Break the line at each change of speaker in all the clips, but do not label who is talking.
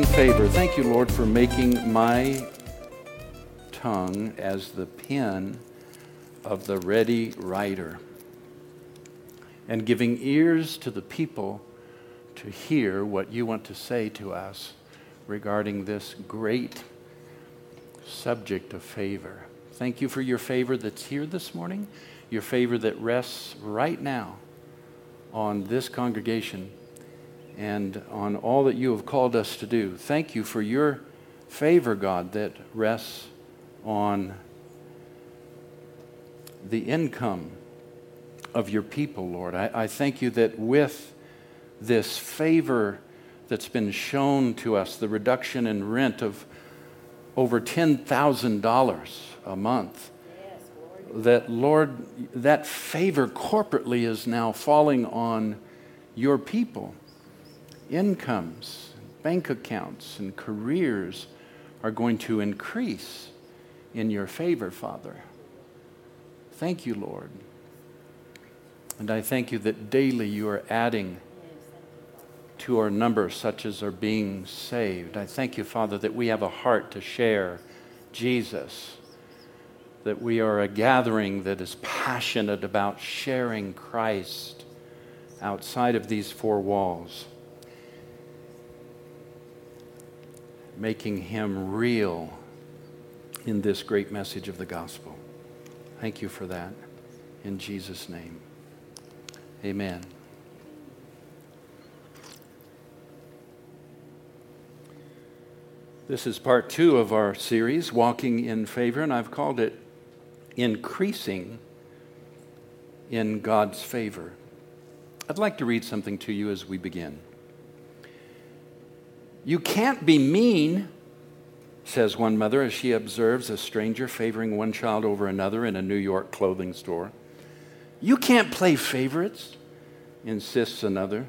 in favor. Thank you, Lord, for making my tongue as the pen of the ready writer and giving ears to the people to hear what you want to say to us regarding this great subject of favor. Thank you for your favor that's here this morning, your favor that rests right now on this congregation and on all that you have called us to do. Thank you for your favor, God, that rests on the income of your people, Lord. I, I thank you that with this favor that's been shown to us, the reduction in rent of over $10,000 a month, that, Lord, that favor corporately is now falling on your people. Incomes, bank accounts, and careers are going to increase in your favor, Father. Thank you, Lord. And I thank you that daily you are adding to our number such as are being saved. I thank you, Father, that we have a heart to share Jesus, that we are a gathering that is passionate about sharing Christ outside of these four walls, making him real in this great message of the gospel. Thank you for that. In Jesus' name, amen. This is part two of our series, Walking in Favor, and I've called it Increasing in God's Favor. I'd like to read something to you as we begin. You can't be mean, says one mother as she observes a stranger favoring one child over another in a New York clothing store. You can't play favorites, insists another.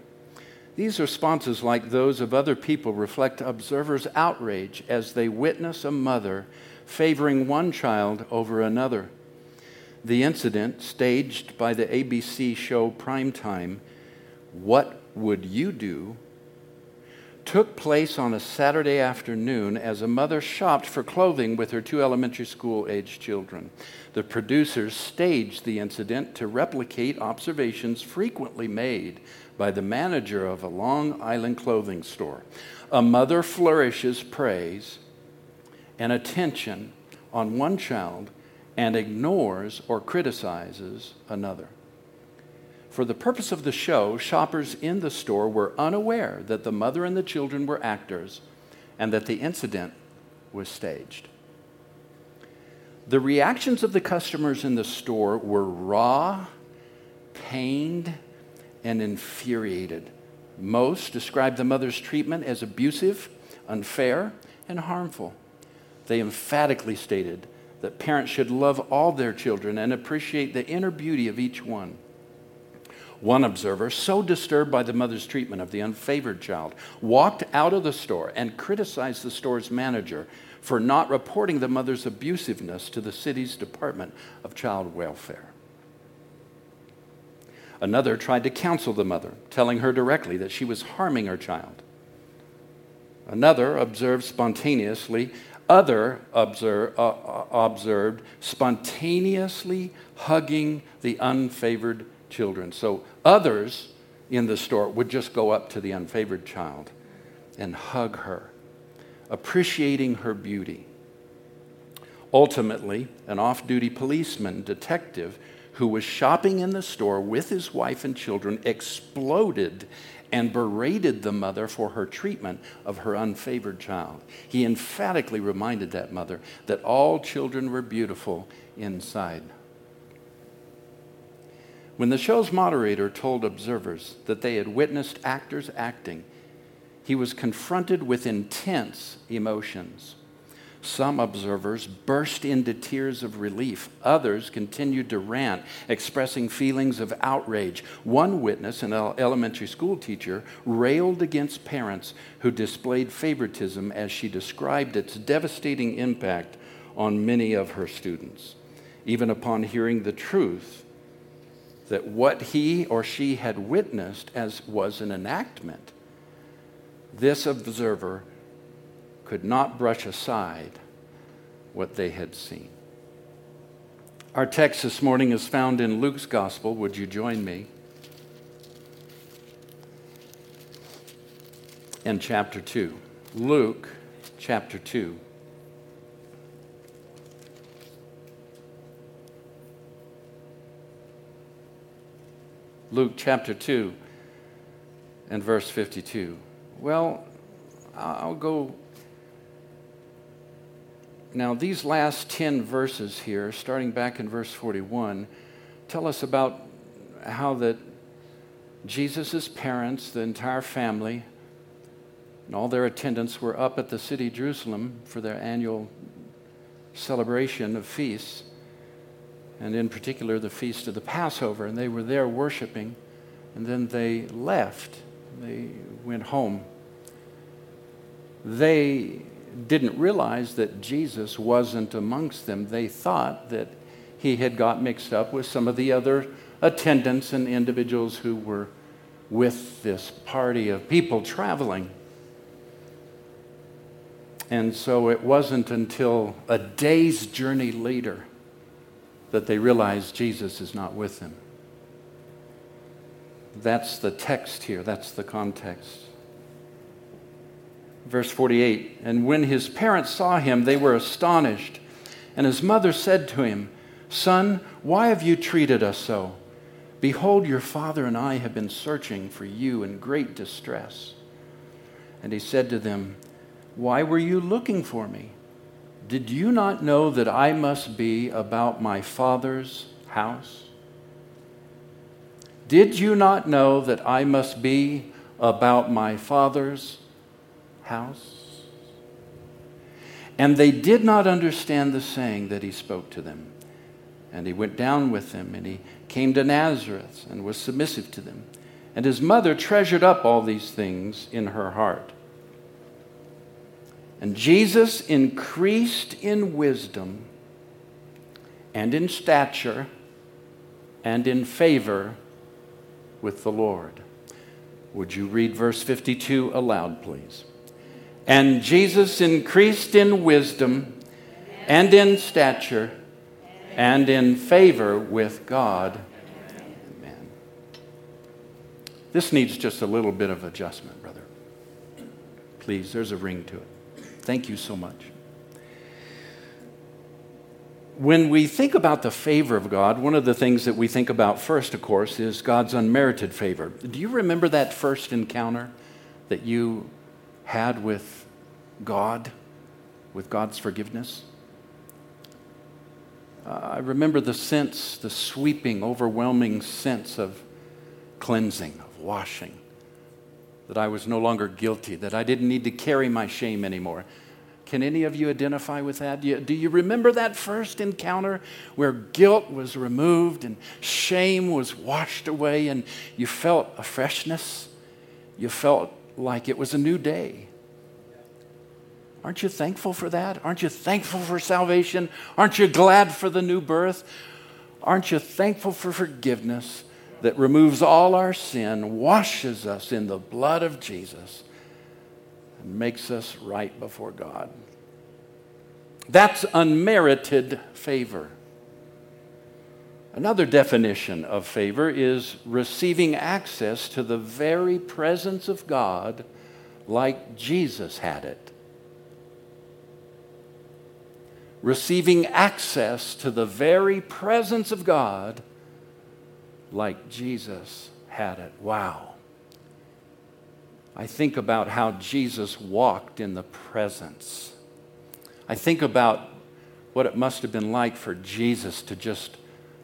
These responses, like those of other people, reflect observers' outrage as they witness a mother favoring one child over another. The incident, staged by the ABC show Primetime, What Would You Do? Took place on a Saturday afternoon as a mother shopped for clothing with her two elementary school aged children. The producers staged the incident to replicate observations frequently made by the manager of a Long Island clothing store. A mother flourishes praise and attention on one child and ignores or criticizes another. For the purpose of the show, shoppers in the store were unaware that the mother and the children were actors and that the incident was staged. The reactions of the customers in the store were raw, pained, and infuriated. Most described the mother's treatment as abusive, unfair, and harmful. They emphatically stated that parents should love all their children and appreciate the inner beauty of each one. One observer, so disturbed by the mother's treatment of the unfavored child, walked out of the store and criticized the store's manager for not reporting the mother's abusiveness to the city's Department of Child Welfare. Another tried to counsel the mother, telling her directly that she was harming her child. Another observed spontaneously, other observe, uh, uh, observed spontaneously hugging the unfavored children. So others in the store would just go up to the unfavored child and hug her, appreciating her beauty. Ultimately, an off duty policeman detective who was shopping in the store with his wife and children, exploded and berated the mother for her treatment of her unfavored child. He emphatically reminded that mother that all children were beautiful inside. When the show's moderator told observers that they had witnessed actors acting, he was confronted with intense emotions. Some observers burst into tears of relief. Others continued to rant, expressing feelings of outrage. One witness, an elementary school teacher, railed against parents who displayed favoritism as she described its devastating impact on many of her students. Even upon hearing the truth that what he or she had witnessed as was an enactment, this observer could not brush aside what they had seen. Our text this morning is found in Luke's Gospel. Would you join me? In chapter 2. Luke chapter 2. Luke chapter 2 and verse 52. Well, I'll go. Now, these last 10 verses here, starting back in verse 41, tell us about how that Jesus' parents, the entire family, and all their attendants were up at the city Jerusalem for their annual celebration of feasts, and in particular the feast of the Passover. And they were there worshiping, and then they left. They went home. They didn't realize that Jesus wasn't amongst them. They thought that he had got mixed up with some of the other attendants and individuals who were with this party of people traveling. And so it wasn't until a day's journey later that they realize Jesus is not with them. That's the text here, that's the context. Verse 48 And when his parents saw him, they were astonished. And his mother said to him, Son, why have you treated us so? Behold, your father and I have been searching for you in great distress. And he said to them, why were you looking for me? Did you not know that I must be about my Father's house? Did you not know that I must be about my Father's house? And they did not understand the saying that he spoke to them. And he went down with them, and he came to Nazareth and was submissive to them. And his mother treasured up all these things in her heart. And Jesus increased in wisdom and in stature and in favor with the Lord. Would you read verse 52 aloud, please? And Jesus increased in wisdom and in stature and in favor with God. Amen. This needs just a little bit of adjustment, brother. Please, there's a ring to it. Thank you so much. When we think about the favor of God, one of the things that we think about first, of course, is God's unmerited favor. Do you remember that first encounter that you had with God, with God's forgiveness? Uh, I remember the sense, the sweeping, overwhelming sense of cleansing, of washing that I was no longer guilty, that I didn't need to carry my shame anymore. Can any of you identify with that? Do you, do you, remember that first encounter where guilt was removed and shame was washed away and you felt a freshness? You felt like it was a new day. Aren't you thankful for that? Aren't you thankful for salvation? Aren't you glad for the new birth? Aren't you thankful for forgiveness? That removes all our sin, washes us in the blood of Jesus, and makes us right before God. That's unmerited favor. Another definition of favor is receiving access to the very presence of God like Jesus had it. Receiving access to the very presence of God like Jesus had it. Wow. I think about how Jesus walked in the presence. I think about what it must have been like for Jesus to just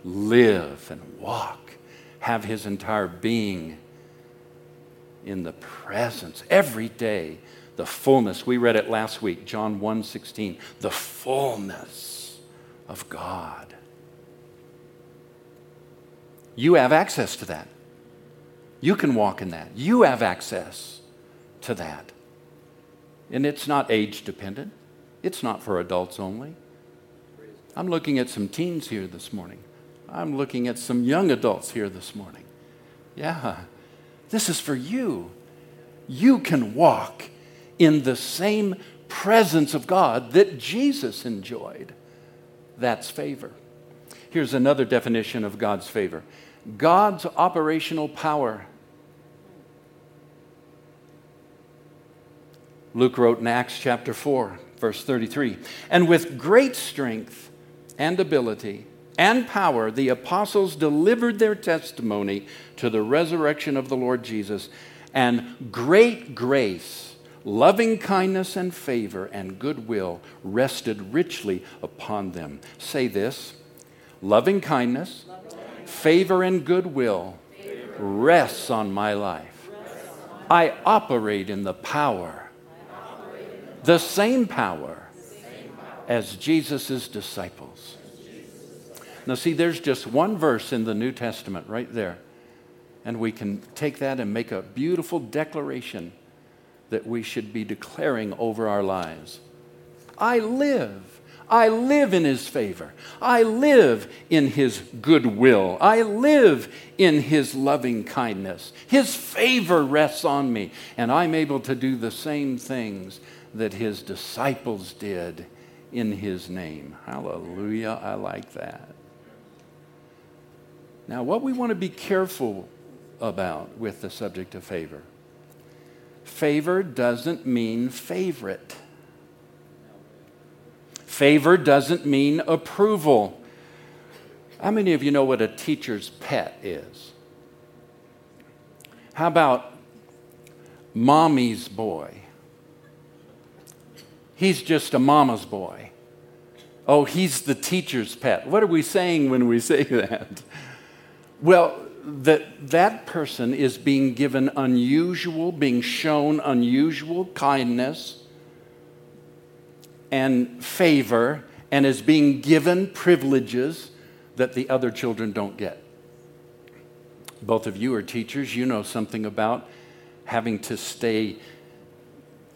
live and walk, have his entire being in the presence every day. The fullness. We read it last week, John 1 16. The fullness of God. You have access to that. You can walk in that. You have access to that. And it's not age dependent, it's not for adults only. I'm looking at some teens here this morning. I'm looking at some young adults here this morning. Yeah, this is for you. You can walk in the same presence of God that Jesus enjoyed. That's favor. Here's another definition of God's favor God's operational power. Luke wrote in Acts chapter 4, verse 33 And with great strength and ability and power, the apostles delivered their testimony to the resurrection of the Lord Jesus, and great grace, loving kindness, and favor and goodwill rested richly upon them. Say this loving kindness, favor, and goodwill rests on my life. I operate in the power, the same power as Jesus' disciples. Now, see, there's just one verse in the New Testament right there. And we can take that and make a beautiful declaration that we should be declaring over our lives. I live I live in his favor. I live in his goodwill. I live in his loving kindness. His favor rests on me, and I'm able to do the same things that his disciples did in his name. Hallelujah. I like that. Now, what we want to be careful about with the subject of favor favor doesn't mean favorite. Favor doesn't mean approval. How many of you know what a teacher's pet is? How about mommy's boy? He's just a mama's boy. Oh, he's the teacher's pet. What are we saying when we say that? Well, that that person is being given unusual, being shown unusual kindness and favor and is being given privileges that the other children don't get. Both of you are teachers. You know something about having to stay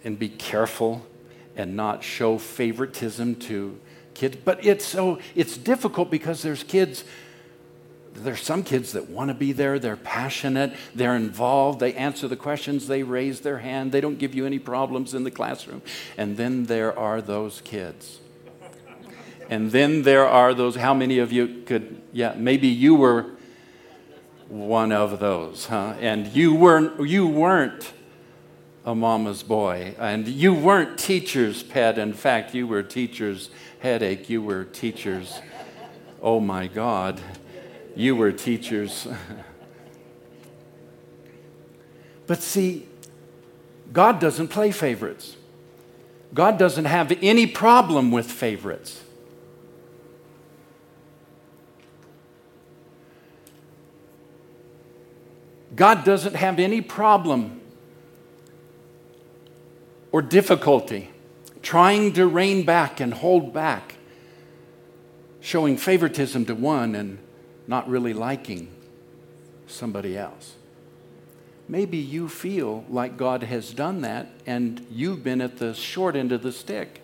and be careful and not show favoritism to kids. But it's so it's difficult because there's kids there's some kids that want to be there, they're passionate, they're involved, they answer the questions, they raise their hand, they don't give you any problems in the classroom. And then there are those kids. And then there are those, how many of you could, yeah, maybe you were one of those, huh? And you weren't, you weren't a mama's boy, and you weren't teacher's pet. In fact, you were teacher's headache, you were teacher's, oh my God you were teachers. but see, God doesn't play favorites. God doesn't have any problem with favorites. God doesn't have any problem or difficulty trying to rein back and hold back, showing favoritism to one and not really liking somebody else. Maybe you feel like God has done that and you've been at the short end of the stick.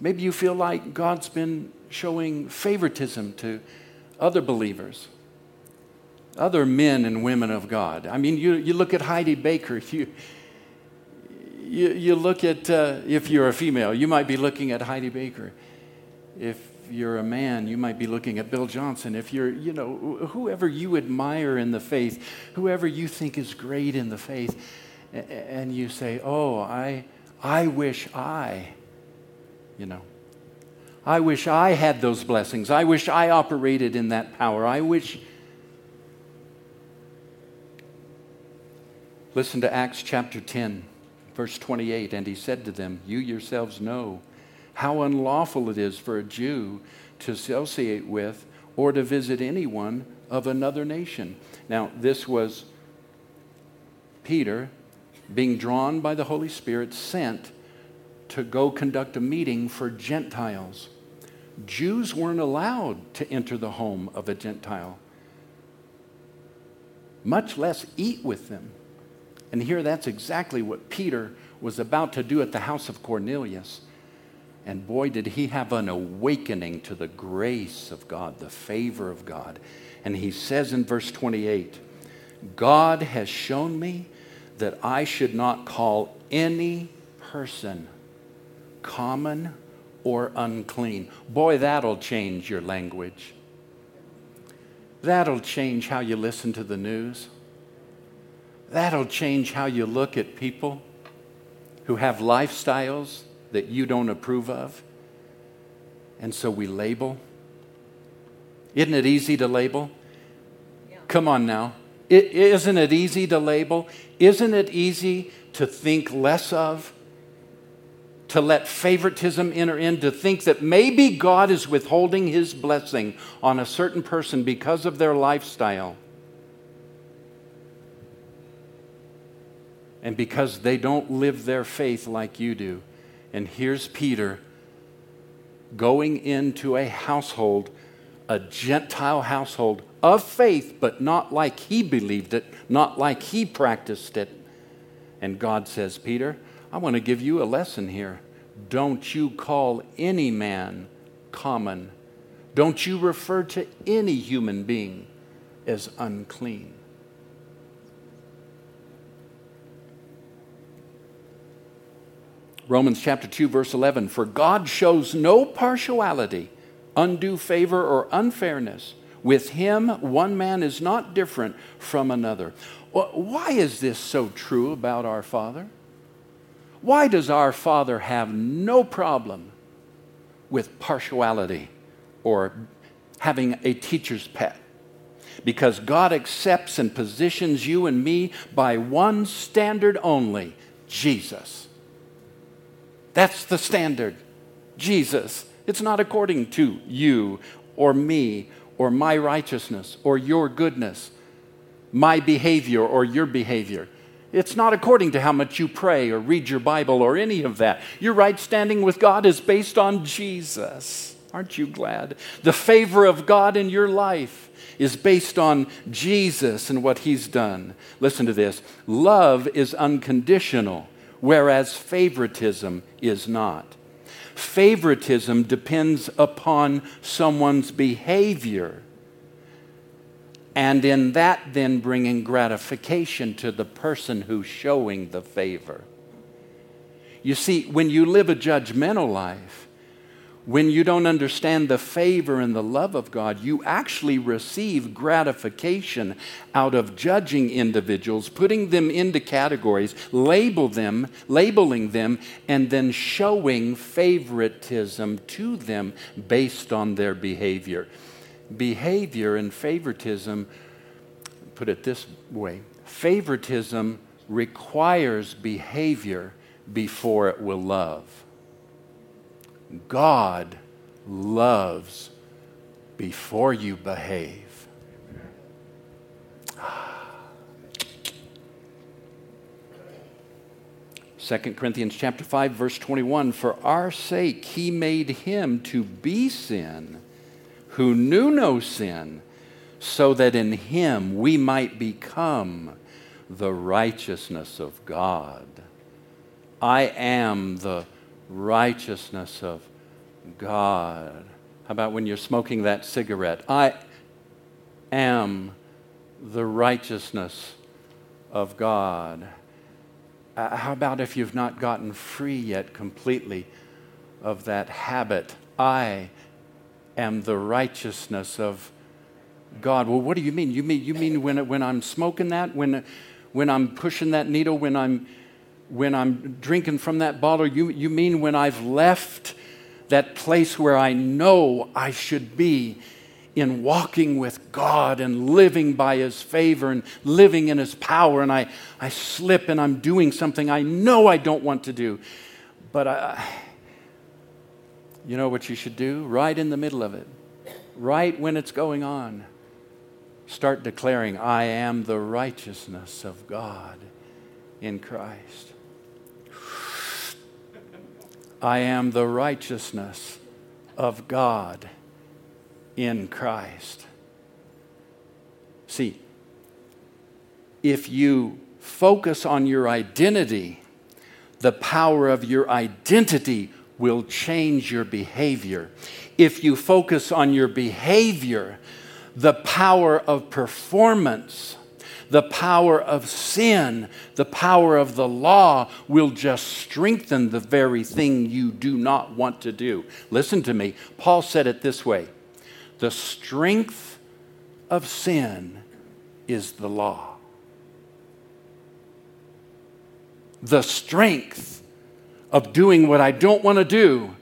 Maybe you feel like God's been showing favoritism to other believers, other men and women of God. I mean, you, you look at Heidi Baker, you, you, you look at, uh, if you're a female, you might be looking at Heidi Baker. If you're a man, you might be looking at Bill Johnson. If you're, you know, whoever you admire in the faith, whoever you think is great in the faith, and you say, oh, I, I wish I, you know, I wish I had those blessings. I wish I operated in that power. I wish. Listen to Acts chapter 10, verse 28. And he said to them, You yourselves know how unlawful it is for a Jew to associate with or to visit anyone of another nation. Now, this was Peter being drawn by the Holy Spirit, sent to go conduct a meeting for Gentiles. Jews weren't allowed to enter the home of a Gentile, much less eat with them. And here that's exactly what Peter was about to do at the house of Cornelius. And boy, did he have an awakening to the grace of God, the favor of God. And he says in verse 28 God has shown me that I should not call any person common or unclean. Boy, that'll change your language. That'll change how you listen to the news. That'll change how you look at people who have lifestyles that you don't approve of. And so we label. Isn't it easy to label? Yeah. Come on now. is isn't it easy to label? Isn't it easy to think less of? To let favoritism enter in, to think that maybe God is withholding his blessing on a certain person because of their lifestyle. and because they don't live their faith like you do. And here's Peter going into a household, a Gentile household of faith, but not like he believed it, not like he practiced it. And God says, Peter, I want to give you a lesson here. Don't you call any man common. Don't you refer to any human being as unclean. Romans chapter 2, verse 11 For God shows no partiality, undue favor, or unfairness. With him, one man is not different from another. Why is this so true about our Father? Why does our Father have no problem with partiality or having a teacher's pet? Because God accepts and positions you and me by one standard only Jesus. That's the standard. Jesus. It's not according to you or me or my righteousness or your goodness, my behavior or your behavior. It's not according to how much you pray or read your Bible or any of that. Your right standing with God is based on Jesus. Aren't you glad? The favor of God in your life is based on Jesus and what He's done. Listen to this love is unconditional whereas favoritism is not. Favoritism depends upon someone's behavior, and in that, then bringing gratification to the person who's showing the favor. You see, when you live a judgmental life, when you don't understand the favor and the love of God, you actually receive gratification out of judging individuals, putting them into categories, label them, labeling them, and then showing favoritism to them based on their behavior. Behavior and favoritism, put it this way favoritism requires behavior before it will love. God loves before you behave. Second Corinthians chapter 5 verse 21 for our sake he made him to be sin who knew no sin so that in him we might become the righteousness of God. I am the righteousness of God. How about when you're smoking that cigarette? I am the righteousness of God. Uh, how about if you've not gotten free yet completely of that habit? I am the righteousness of God. Well, what do you mean? You mean you mean when when I'm smoking that, when when I'm pushing that needle, when I'm when I'm drinking from that bottle, you, you mean when I've left that place where I know I should be in walking with God and living by His favor and living in His power, and I, I slip and I'm doing something I know I don't want to do. But I, you know what you should do? Right in the middle of it, right when it's going on, start declaring, I am the righteousness of God in Christ. I am the righteousness of God in Christ. See, if you focus on your identity, the power of your identity will change your behavior. If you focus on your behavior, the power of performance, the power of sin, the power of the law will just strengthen the very thing you do not want to do. Listen to me. Paul said it this way The strength of sin is the law. The strength of doing what I don't want to do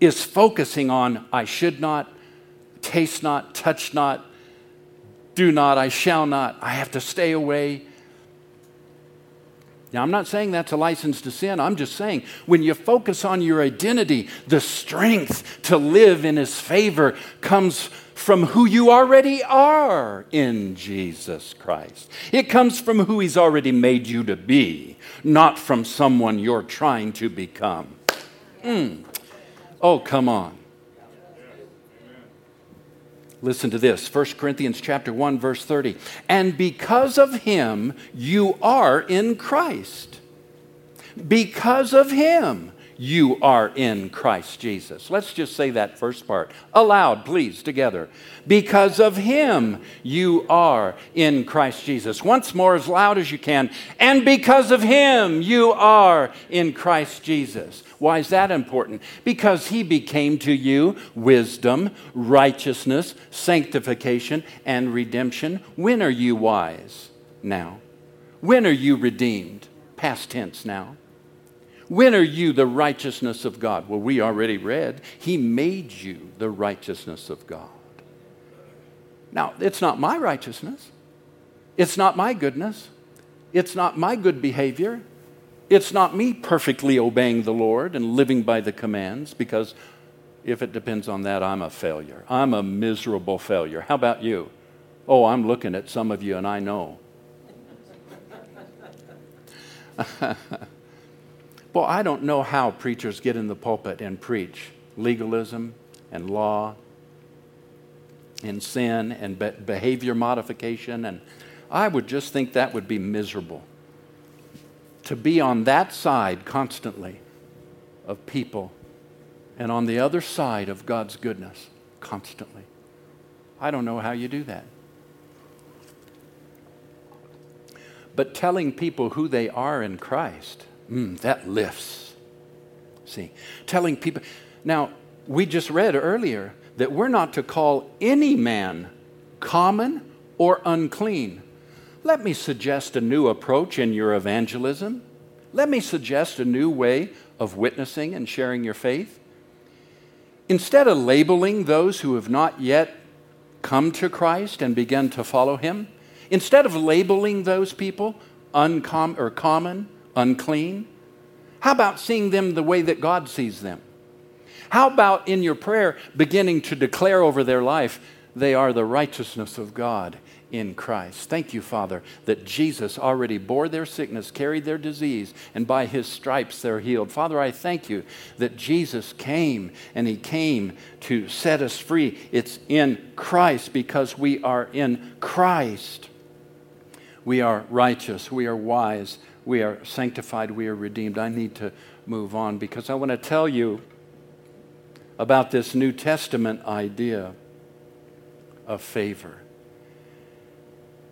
is focusing on I should not, taste not, touch not, do not, I shall not, I have to stay away. Now, I'm not saying that's a license to sin. I'm just saying when you focus on your identity, the strength to live in His favor comes from who you already are in Jesus Christ. It comes from who He's already made you to be, not from someone you're trying to become. Mm. Oh, come on. Listen to this 1 Corinthians chapter 1 verse 30. And because of him you are in Christ. Because of him you are in Christ Jesus. Let's just say that first part aloud, please, together. Because of him, you are in Christ Jesus. Once more, as loud as you can. And because of him, you are in Christ Jesus. Why is that important? Because he became to you wisdom, righteousness, sanctification, and redemption. When are you wise? Now. When are you redeemed? Past tense now. When are you the righteousness of God? Well, we already read, He made you the righteousness of God. Now, it's not my righteousness, it's not my goodness, it's not my good behavior, it's not me perfectly obeying the Lord and living by the commands, because if it depends on that, I'm a failure. I'm a miserable failure. How about you? Oh, I'm looking at some of you and I know. Well, I don't know how preachers get in the pulpit and preach legalism and law and sin and be- behavior modification. And I would just think that would be miserable. To be on that side constantly of people and on the other side of God's goodness constantly. I don't know how you do that. But telling people who they are in Christ Mm, that lifts. See, telling people. Now, we just read earlier that we're not to call any man common or unclean. Let me suggest a new approach in your evangelism. Let me suggest a new way of witnessing and sharing your faith. Instead of labeling those who have not yet come to Christ and begun to follow Him, instead of labeling those people uncommon or common unclean? How about seeing them the way that God sees them? How about in your prayer beginning to declare over their life, they are the righteousness of God in Christ. Thank you, Father, that Jesus already bore their sickness, carried their disease, and by his stripes they're healed. Father, I thank you that Jesus came and he came to set us free. It's in Christ because we are in Christ. We are righteous, we are wise, we are sanctified, we are redeemed. I need to move on because I want to tell you about this New Testament idea of favor.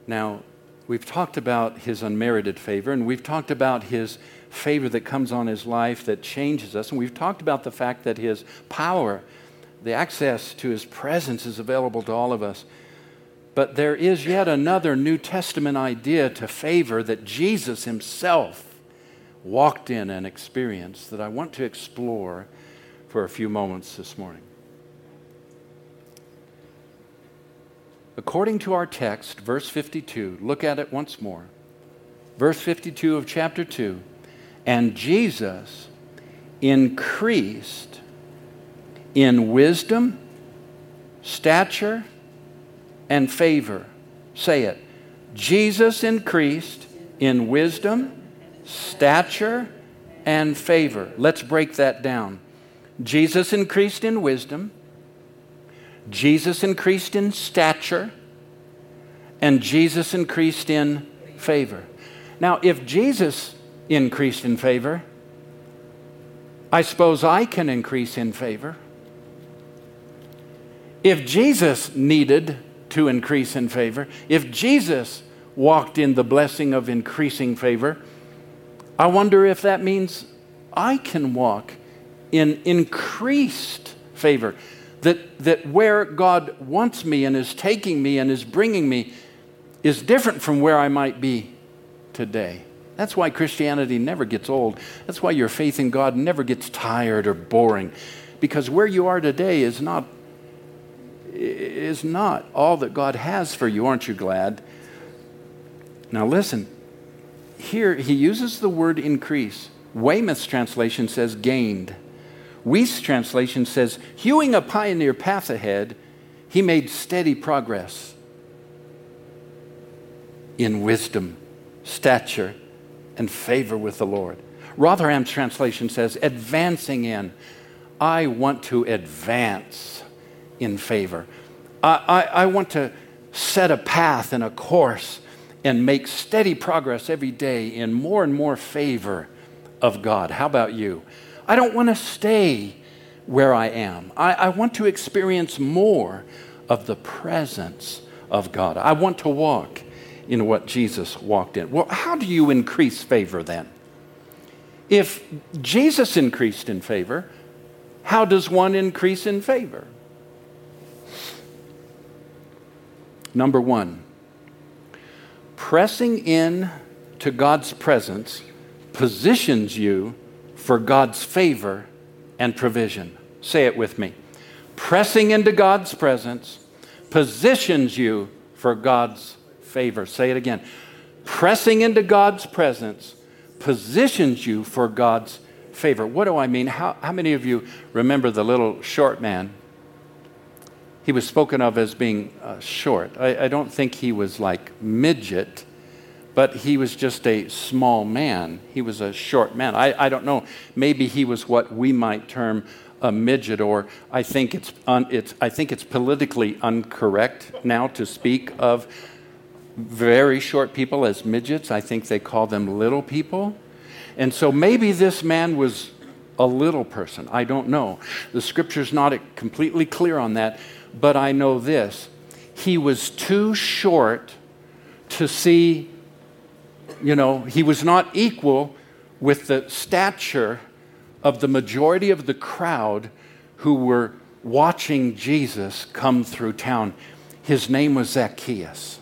Now, we've talked about his unmerited favor, and we've talked about his favor that comes on his life that changes us, and we've talked about the fact that his power, the access to his presence, is available to all of us. But there is yet another New Testament idea to favor that Jesus himself walked in and experienced that I want to explore for a few moments this morning. According to our text, verse 52, look at it once more. Verse 52 of chapter 2 And Jesus increased in wisdom, stature, and favor. Say it. Jesus increased in wisdom, stature, and favor. Let's break that down. Jesus increased in wisdom, Jesus increased in stature, and Jesus increased in favor. Now, if Jesus increased in favor, I suppose I can increase in favor. If Jesus needed to increase in favor. If Jesus walked in the blessing of increasing favor. I wonder if that means I can walk in increased favor. That, that where God wants me and is taking me and is bringing me is different from where I might be today. That's why Christianity never gets old. That's why your faith in God never gets tired or boring. Because where you are today is not, is not all that God has for you. Aren't you glad? Now, listen. Here, he uses the word increase. Weymouth's translation says gained. Wuest's translation says, hewing a pioneer path ahead, he made steady progress in wisdom, stature, and favor with the Lord. Rotherham's translation says, advancing in. I want to advance in favor. I, I, I want to set a path and a course and make steady progress every day in more and more favor of God. How about you? I don't want to stay where I am. I, I want to experience more of the presence of God. I want to walk in what Jesus walked in. Well, how do you increase favor then? If Jesus increased in favor, how does one increase in favor? Number one, pressing in to God's presence positions you for God's favor and provision. Say it with me. Pressing into God's presence positions you for God's favor. Say it again. Pressing into God's presence positions you for God's favor. What do I mean? How, how many of you remember the little short man? He was spoken of as being uh, short. I, I don't think he was like midget but he was just a small man. He was a short man. I, I don't know. Maybe he was what we might term a midget, or I think it's, un, it's, I think it's politically incorrect now to speak of very short people as midgets. I think they call them little people. And so maybe this man was a little person. I don't know. The scripture's not completely clear on that, but I know this. He was too short to see you know, he was not equal with the stature of the majority of the crowd who were watching Jesus come through town. His name was Zacchaeus.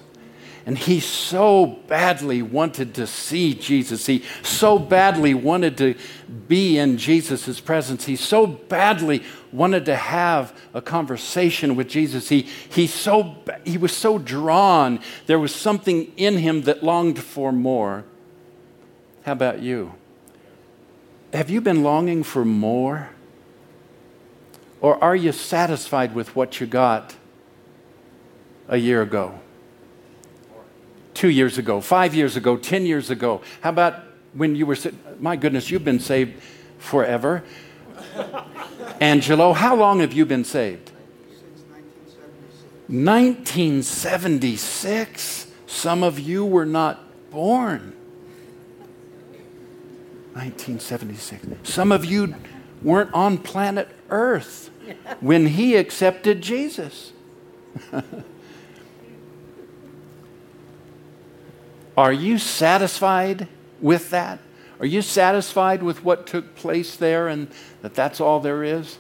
And he so badly wanted to see Jesus. He so badly wanted to be in Jesus' presence. He so badly wanted to have a conversation with Jesus. He, he, so, he was so drawn. There was something in him that longed for more. How about you? Have you been longing for more? Or are you satisfied with what you got a year ago? Two years ago, five years ago, 10 years ago? How about when you were, my goodness, you've been saved forever. Angelo, how long have you been saved? 1976. Some of you were not born. 1976. Some of you weren't on planet Earth when he accepted Jesus. Are you satisfied with that? Are you satisfied with what took place there and that that's all there is?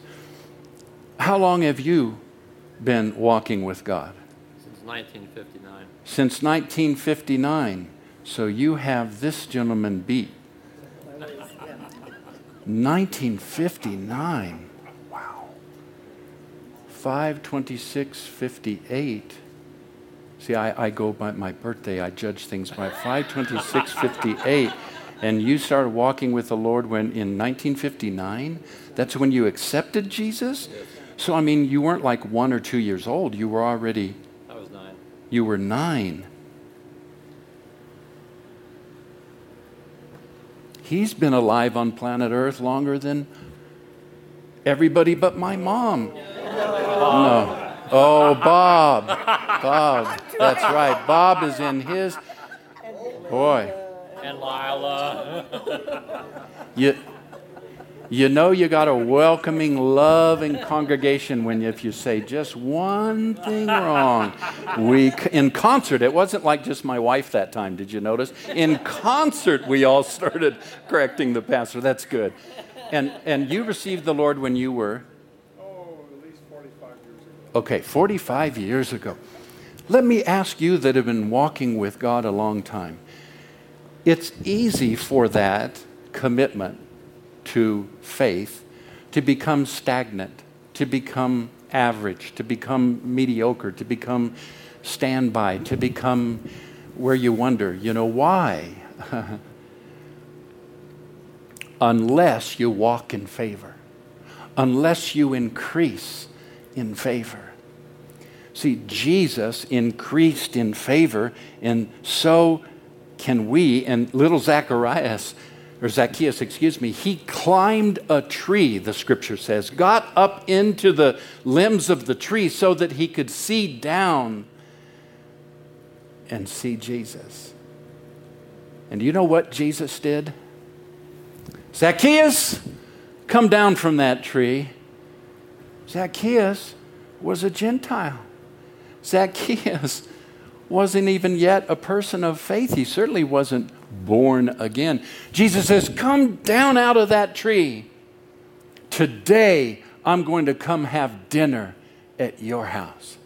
How long have you been walking with God?
Since 1959.
Since 1959. So you have this gentleman beat. 1959. Wow. 52658. See, I, I go by my birthday, I judge things by 52658. and you started walking with the Lord when in 1959? That's when you accepted Jesus? So, I mean, you weren't like one or two years old. You were already.
I was nine.
You were nine. He's been alive on planet Earth longer than everybody but my mom. No. Oh, Bob. Bob. That's right. Bob is in his. Boy.
And Lila.
You, You know you got a welcoming, loving congregation when if you say just one thing wrong. We in concert, it wasn't like just my wife that time. Did you notice? In concert, we all started correcting the pastor. That's good. And and you received the Lord when you were.
Oh, at least 45 years ago.
Okay, 45 years ago. Let me ask you that have been walking with God a long time. It's easy for that commitment to faith to become stagnant, to become average, to become mediocre, to become standby, to become where you wonder, you know, why? unless you walk in favor, unless you increase in favor. See, Jesus increased in favor, and so can we. And little Zacharias or Zacchaeus, excuse me, he climbed a tree, the scripture says, got up into the limbs of the tree so that he could see down and see Jesus. And you know what Jesus did? Zacchaeus, come down from that tree. Zacchaeus was a Gentile. Zacchaeus wasn't even yet a person of faith. He certainly wasn't born again. Jesus says, Come down out of that tree. Today, I'm going to come have dinner at your house.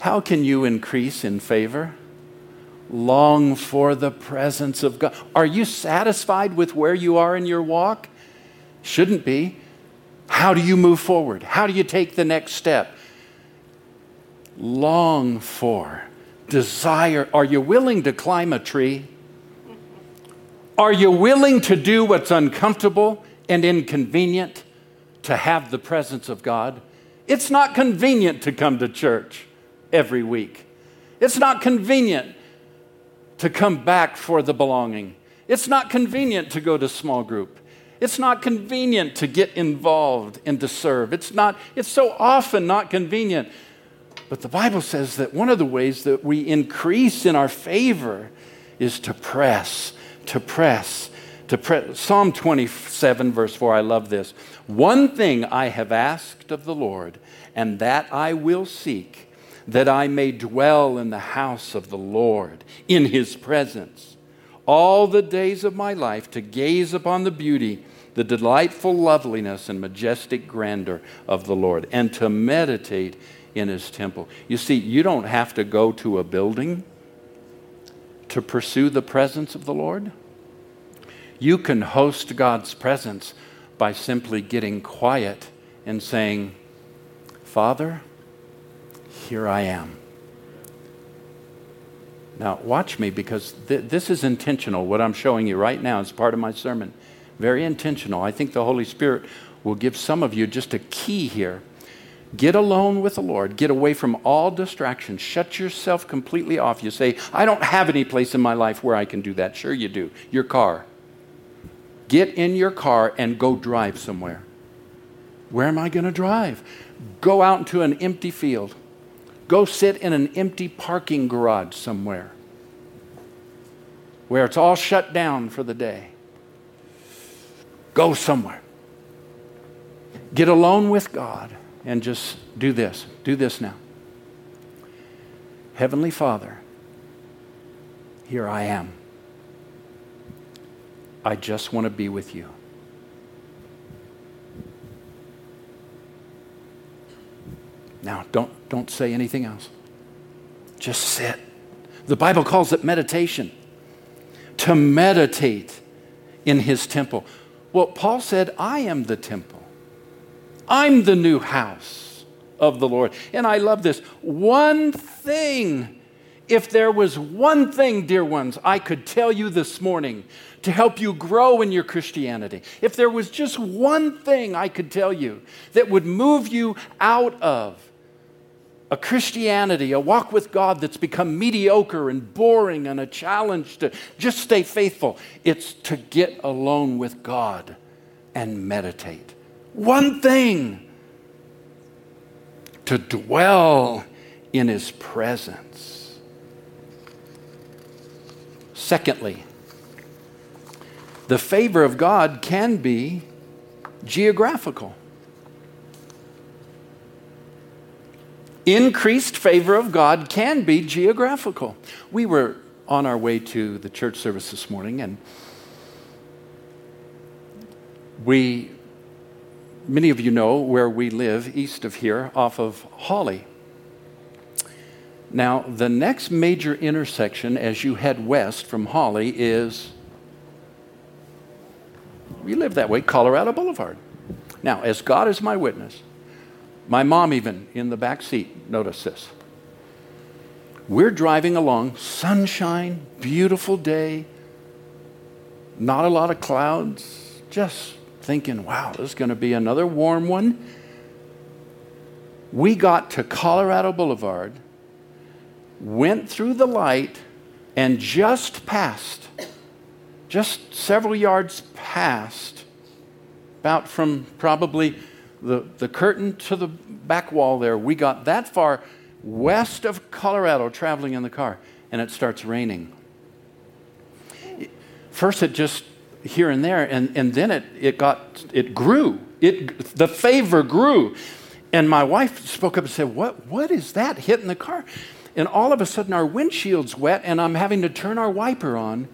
How can you increase in favor? Long for the presence of God. Are you satisfied with where you are in your walk? Shouldn't be. How do you move forward? How do you take the next step? Long for desire. Are you willing to climb a tree? Are you willing to do what's uncomfortable and inconvenient to have the presence of God? It's not convenient to come to church every week. It's not convenient to come back for the belonging. It's not convenient to go to small group. It's not convenient to get involved and to serve. It's not it's so often not convenient but the Bible says that one of the ways that we increase in our favor is to press, to press, to press. Psalm 27, verse 4, I love this. One thing I have asked of the Lord, and that I will seek, that I may dwell in the house of the Lord, in his presence, all the days of my life, to gaze upon the beauty the delightful loveliness and majestic grandeur of the Lord, and to meditate in his temple. You see, you don't have to go to a building to pursue the presence of the Lord. You can host God's presence by simply getting quiet and saying, Father, here I am. Now, watch me because th- this is intentional. What I'm showing you right now is part of my sermon. Very intentional. I think the Holy Spirit will give some of you just a key here Get alone with the Lord. Get away from all distractions. Shut yourself completely off. You say, I don't have any place in my life where I can do that. Sure, you do. Your car. Get in your car and go drive somewhere. Where am I going to drive? Go out into an empty field. Go sit in an empty parking garage somewhere where it's all shut down for the day. Go somewhere. Get alone with God and just do this. Do this now. Heavenly Father, here I am. I just want to be with you. Now, don't, don't say anything else. Just sit. The Bible calls it meditation. To meditate in his temple. Well, Paul said, I am the temple. I'm the new house of the Lord. And I love this. One thing, if there was one thing, dear ones, I could tell you this morning to help you grow in your Christianity, if there was just one thing I could tell you that would move you out of a Christianity, a walk with God that's become mediocre and boring and a challenge to just stay faithful, it's to get alone with God and meditate. One thing to dwell in his presence. Secondly, The favor of God can be geographical. Increased favor of God can be geographical. We were on our way to the church service this morning, and we, many of you know where we live east of here, off of Holly. Now, the next major intersection as you head west from Holly is, we live that way, Colorado Boulevard. Now, as God is my witness, my mom even in the back seat, notice this. We're driving along, sunshine, beautiful day, not a lot of clouds, just thinking, wow, this is going to be another warm one. We got to Colorado Boulevard went through the light and just passed, just several yards past, about from probably the, the curtain to the back wall there, we got that far west of Colorado traveling in the car, and it starts raining. First, it just here and there, and, and then it, it got, it grew. It, the favor grew. And my wife spoke up and said, what, what is that hitting the car? and all of a sudden our windshield's wet and I'm having to turn our wiper on.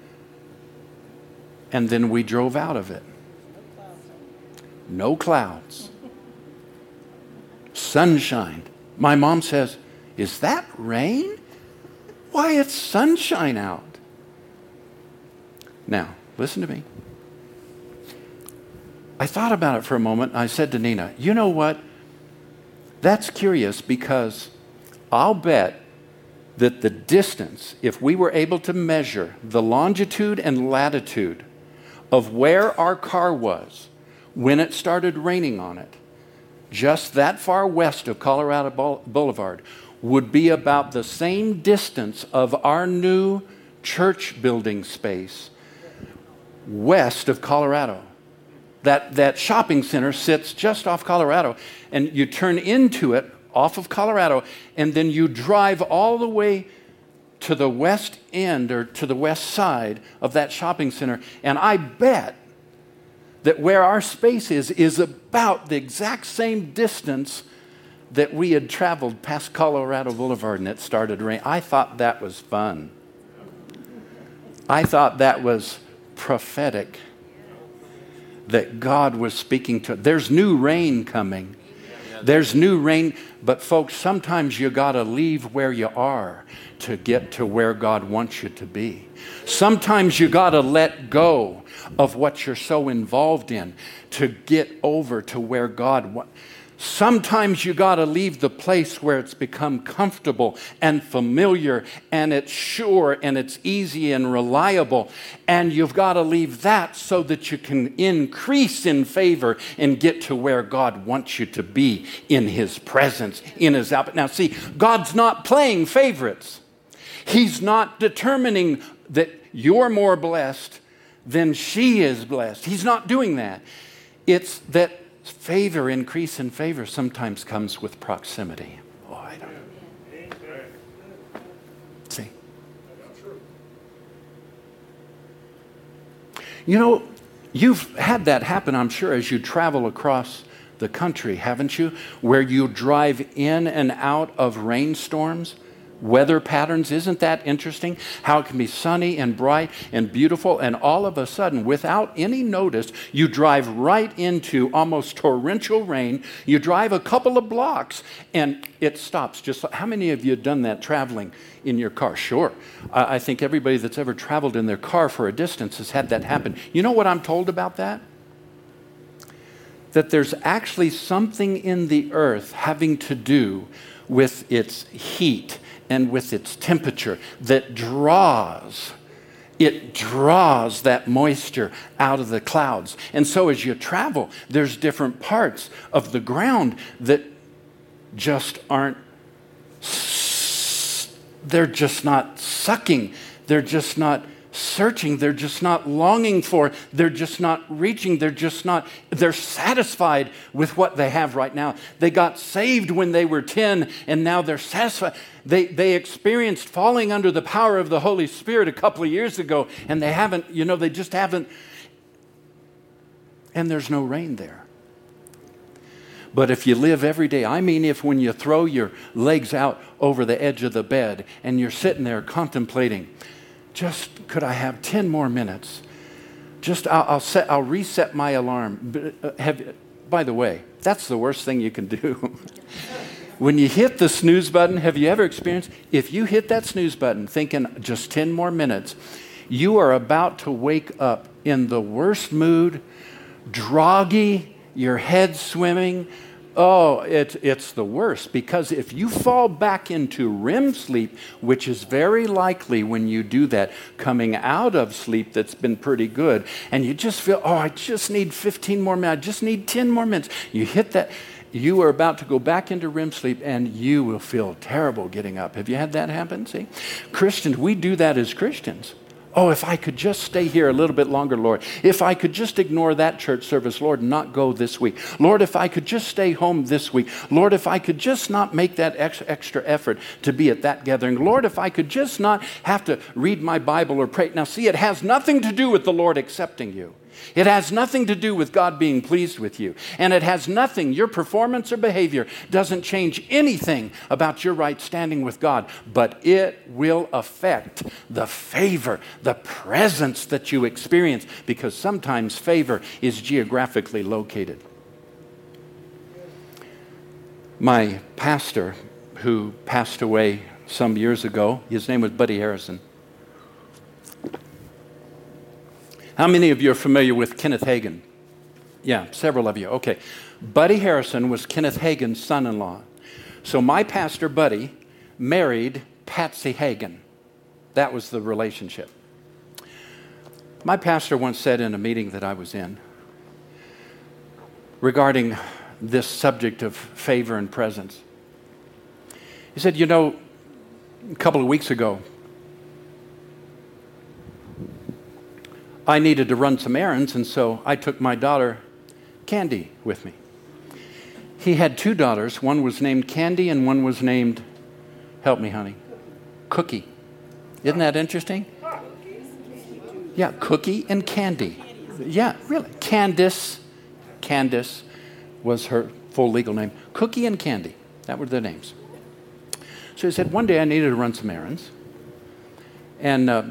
And then we drove out of it. No clouds. Sunshine. My mom says, Is that rain? Why, it's sunshine out. Now, listen to me. I thought about it for a moment. I said to Nina, You know what? That's curious because I'll bet that the distance, if we were able to measure the longitude and latitude of where our car was when it started raining on it, just that far west of Colorado Boulevard, would be about the same distance of our new church building space west of Colorado. That, that shopping center sits just off Colorado, and you turn into it off of Colorado, and then you drive all the way to the west end or to the west side of that shopping center. And I bet that where our space is, is about the exact same distance that we had traveled past Colorado Boulevard and it started raining. I thought that was fun. I thought that was prophetic that God was speaking to. There's new rain coming. There's new rain, but folks, sometimes you got to leave where you are to get to where God wants you to be. Sometimes you got to let go of what you're so involved in to get over to where God wants. Sometimes you got to leave the place where it's become comfortable and familiar and it's sure and it's easy and reliable. And you've got to leave that so that you can increase in favor and get to where God wants you to be in His presence, in His output. Now, see, God's not playing favorites, He's not determining that you're more blessed than she is blessed. He's not doing that. It's that favor, increase in favor, sometimes comes with proximity. Oh, I don't See? You know, you've had that happen, I'm sure, as you travel across the country, haven't you? Where you drive in and out of rainstorms weather patterns. Isn't that interesting? How it can be sunny and bright and beautiful, and all of a sudden, without any notice, you drive right into almost torrential rain. You drive a couple of blocks and it stops. Just how many of you have done that traveling in your car? Sure. I, think everybody that's ever traveled in their car for a distance has had that happen. You know what I'm told about that? That there's actually something in the earth having to do with its heat and with its temperature that draws it draws that moisture out of the clouds. And so as you travel, there's different parts of the ground that just aren't, they're just not sucking. They're just not searching. They're just not longing for. They're just not reaching. They're just not, they're satisfied with what they have right now. They got saved when they were 10 and now they're satisfied. They, they experienced falling under the power of the Holy Spirit a couple of years ago and they haven't, you know, they just haven't and there's no rain there. But if you live every day, I mean, if when you throw your legs out over the edge of the bed and you're sitting there contemplating, just could I have 10 more minutes? Just I'll, I'll set, I'll reset my alarm. Uh, have, by the way, that's the worst thing you can do. when you hit the snooze button, have you ever experienced? If you hit that snooze button thinking just 10 more minutes, you are about to wake up in the worst mood, droggy, your head swimming. Oh, it, it's the worst because if you fall back into REM sleep, which is very likely when you do that, coming out of sleep that's been pretty good, and you just feel, oh, I just need 15 more minutes, I just need 10 more minutes. You hit that, you are about to go back into REM sleep and you will feel terrible getting up. Have you had that happen? See? Christians, we do that as Christians. Oh, if I could just stay here a little bit longer, Lord. If I could just ignore that church service, Lord, and not go this week. Lord, if I could just stay home this week. Lord, if I could just not make that extra effort to be at that gathering. Lord, if I could just not have to read my Bible or pray. Now, see, it has nothing to do with the Lord accepting you. It has nothing to do with God being pleased with you. And it has nothing, your performance or behavior doesn't change anything about your right standing with God, but it will affect the favor, the presence that you experience, because sometimes favor is geographically located. My pastor, who passed away some years ago, his name was Buddy Harrison. How many of you are familiar with Kenneth Hagin? Yeah, several of you. Okay. Buddy Harrison was Kenneth Hagin's son in law. So my pastor, Buddy, married Patsy Hagin. That was the relationship. My pastor once said in a meeting that I was in regarding this subject of favor and presence, he said, You know, a couple of weeks ago, I needed to run some errands, and so I took my daughter, Candy, with me. He had two daughters. One was named Candy, and one was named, help me, honey, Cookie. Isn't that interesting? Yeah, Cookie and Candy. Yeah, really. Candice, Candice was her full legal name. Cookie and Candy, that were their names. So he said, one day I needed to run some errands. And uh,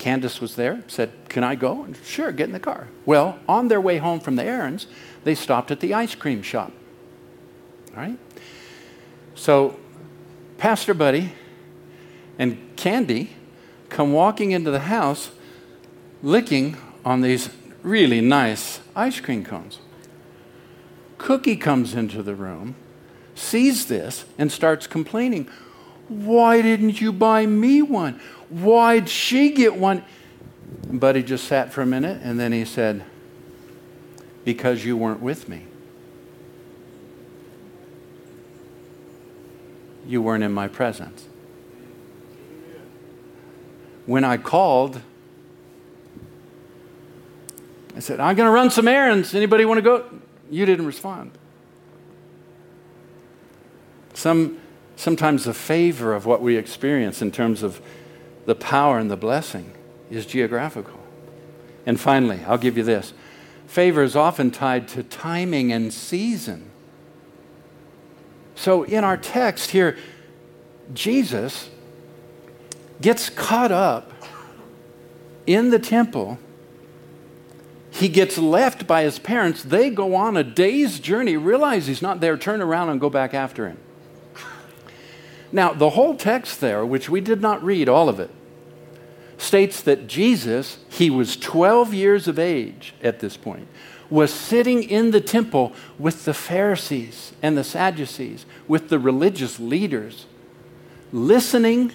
Candace was there, said, Can I go? And sure, get in the car. Well, on their way home from the errands, they stopped at the ice cream shop. All right? So, Pastor Buddy and Candy come walking into the house licking on these really nice ice cream cones. Cookie comes into the room, sees this, and starts complaining. Why didn't you buy me one? Why'd she get one? Buddy just sat for a minute and then he said, Because you weren't with me. You weren't in my presence. When I called, I said, I'm going to run some errands. Anybody want to go? You didn't respond. Some, sometimes the favor of what we experience in terms of the power and the blessing is geographical. And finally, I'll give you this favor is often tied to timing and season. So in our text here, Jesus gets caught up in the temple. He gets left by his parents. They go on a day's journey, realize he's not there, turn around and go back after him. Now, the whole text there, which we did not read all of it, states that Jesus, he was 12 years of age at this point, was sitting in the temple with the Pharisees and the Sadducees, with the religious leaders, listening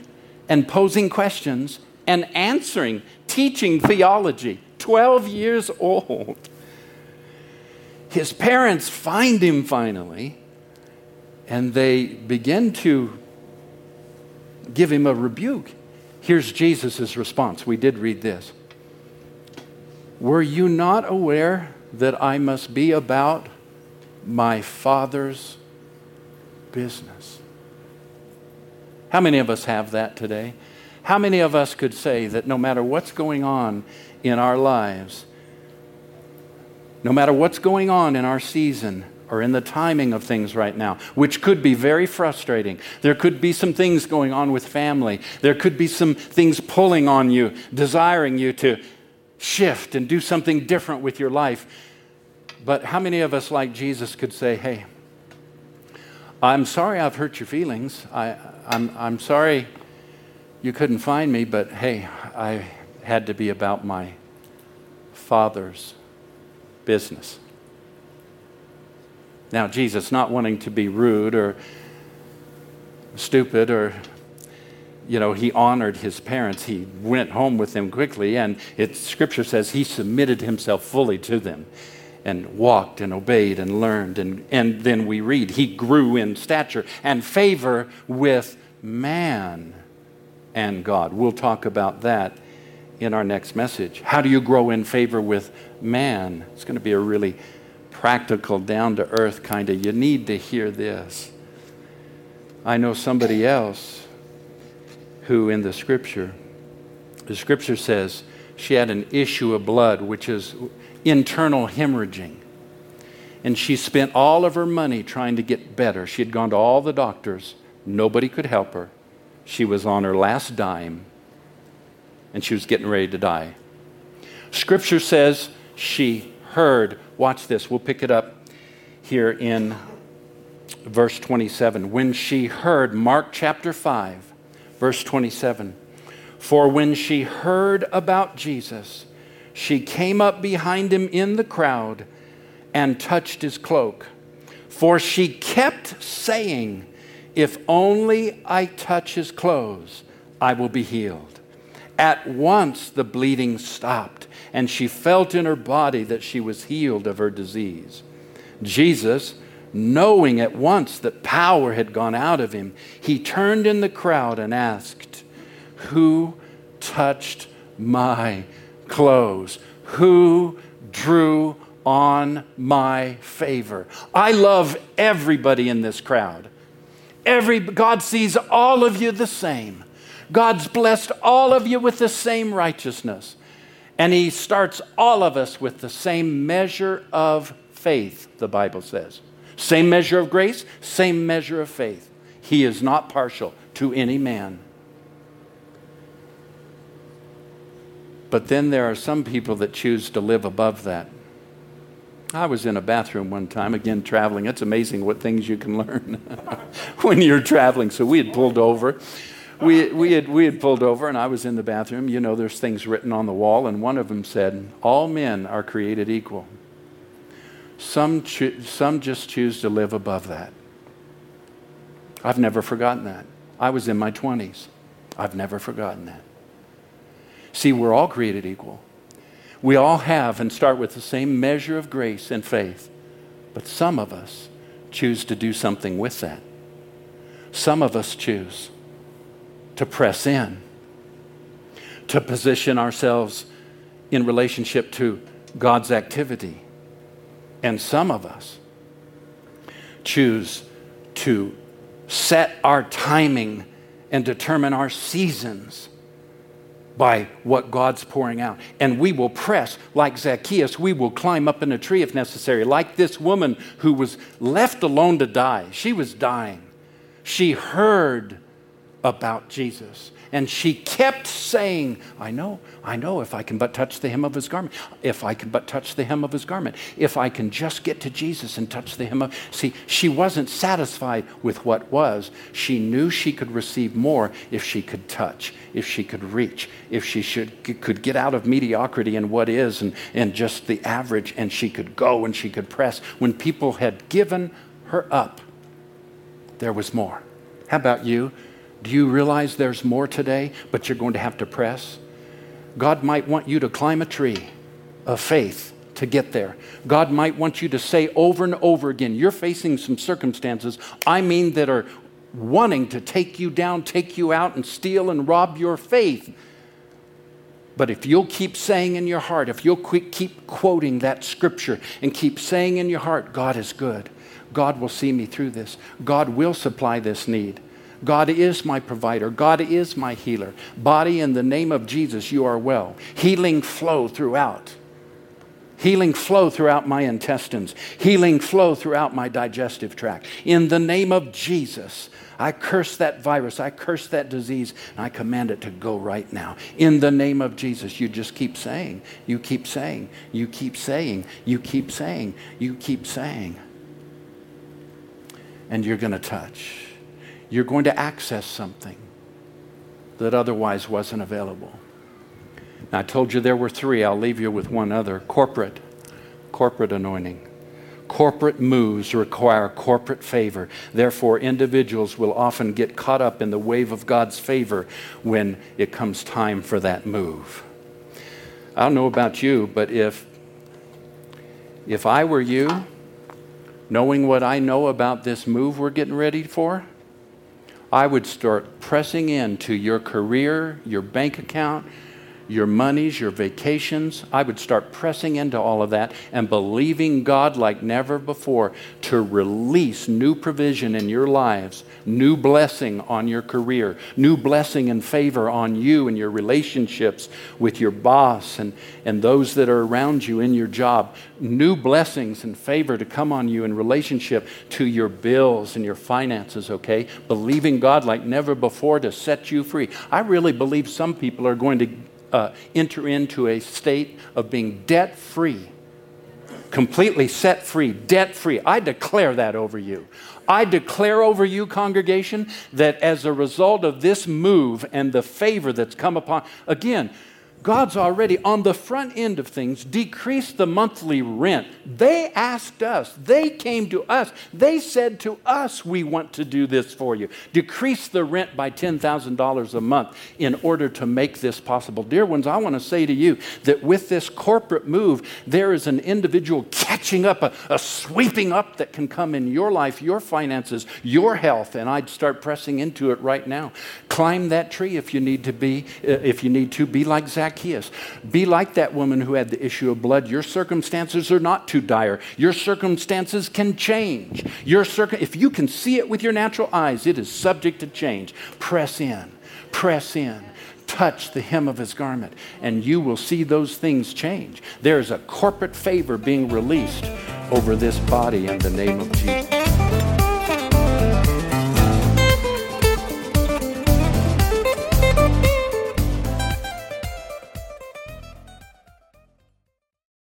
and posing questions and answering, teaching theology. 12 years old. His parents find him finally, and they begin to give him a rebuke. Here's Jesus' response. We did read this. Were you not aware that I must be about my Father's business? How many of us have that today? How many of us could say that no matter what's going on in our lives, no matter what's going on in our season or in the timing of things right now, which could be very frustrating. There could be some things going on with family. There could be some things pulling on you, desiring you to shift and do something different with your life. But how many of us, like Jesus, could say, Hey, I'm sorry I've hurt your feelings. I, I'm, I'm sorry you couldn't find me, but hey, I had to be about my Father's business. Now, Jesus, not wanting to be rude or stupid or you know, he honored his parents. He went home with them quickly, and it, scripture says he submitted himself fully to them and walked and obeyed and learned. And, and then we read, he grew in stature and favor with man and God. We'll talk about that in our next message. How do you grow in favor with man? It's going to be a really practical, down to earth kind of, you need to hear this. I know somebody else who, in the scripture, the scripture says she had an issue of blood, which is internal hemorrhaging. And she spent all of her money trying to get better. She had gone to all the doctors, nobody could help her. She was on her last dime and she was getting ready to die. Scripture says she heard, watch this, we'll pick it up here in verse 27. When she heard, Mark chapter 5, verse 27. For when she heard about Jesus, she came up behind him in the crowd and touched his cloak. For she kept saying, if only I touch his clothes, I will be healed. At once the bleeding stopped, and she felt in her body that she was healed of her disease. Jesus, knowing at once that power had gone out of him, he turned in the crowd and asked, Who touched my clothes? Who drew on my favor? I love everybody in this crowd. Every, God sees all of you the same. God's blessed all of you with the same righteousness. And He starts all of us with the same measure of faith, the Bible says. Same measure of grace, same measure of faith. He is not partial to any man. But then there are some people that choose to live above that. I was in a bathroom one time, again, traveling. It's amazing what things you can learn when you're traveling. So we had pulled over. We, we, had, we had pulled over, and I was in the bathroom. You know, there's things written on the wall, and one of them said, All men are created equal. Some, cho- some just choose to live above that. I've never forgotten that. I was in my 20s. I've never forgotten that. See, we're all created equal. We all have and start with the same measure of grace and faith, but some of us choose to do something with that. Some of us choose to press in, to position ourselves in relationship to God's activity. And some of us choose to set our timing and determine our seasons by what God's pouring out. And we will press like Zacchaeus. We will climb up in a tree if necessary, like this woman who was left alone to die. She was dying. She heard about Jesus. And she kept saying, I know, I know, if I can but touch the hem of his garment, if I can but touch the hem of his garment, if I can just get to Jesus and touch the hem of. See, she wasn't satisfied with what was. She knew she could receive more if she could touch, if she could reach, if she should, could get out of mediocrity and what is and, and just the average, and she could go and she could press. When people had given her up, there was more. How about you? Do you realize there's more today, but you're going to have to press? God might want you to climb a tree of faith to get there. God might want you to say over and over again, you're facing some circumstances, I mean, that are wanting to take you down, take you out, and steal and rob your faith. But if you'll keep saying in your heart, if you'll keep quoting that scripture and keep saying in your heart, God is good, God will see me through this, God will supply this need. God is my provider. God is my healer. Body, in the name of Jesus, you are well. Healing flow throughout. Healing flow throughout my intestines. Healing flow throughout my digestive tract. In the name of Jesus, I curse that virus. I curse that disease. And I command it to go right now. In the name of Jesus, you just keep saying, you keep saying, you keep saying, you keep saying, you keep saying. And you're going to touch. You're going to access something that otherwise wasn't available. Now, I told you there were three. I'll leave you with one other corporate, corporate anointing. Corporate moves require corporate favor. Therefore, individuals will often get caught up in the wave of God's favor when it comes time for that move. I don't know about you, but if, if I were you, knowing what I know about this move we're getting ready for, I would start pressing into your career, your bank account, your monies, your vacations. I would start pressing into all of that and believing God like never before to release new provision in your lives, new blessing on your career, new blessing and favor on you and your relationships with your boss and, and those that are around you in your job, new blessings and favor to come on you in relationship to your bills and your finances, okay? Believing God like never before to set you free. I really believe some people are going to uh, enter into a state of being debt free, completely set free, debt free. I declare that over you. I declare over you, congregation, that as a result of this move and the favor that's come upon, again, God's already on the front end of things decreased the monthly rent. They asked us, they came to us, they said to us, We want to do this for you. Decrease the rent by $10,000 a month in order to make this possible. Dear ones, I want to say to you that with this corporate move, there is an individual catching up, a, a sweeping up that can come in your life, your finances, your health, and I'd start pressing into it right now. Climb that tree if you need to be, uh, if you need to. Be like Zach Zacchaeus. Be like that woman who had the issue of blood. Your circumstances are not too dire. Your circumstances can change. Your circum- if you can see it with your natural eyes, it is subject to change. Press in, press in touch the hem of his garment, and you will see those things change. There is a corporate favor being released over this body in the name of Jesus.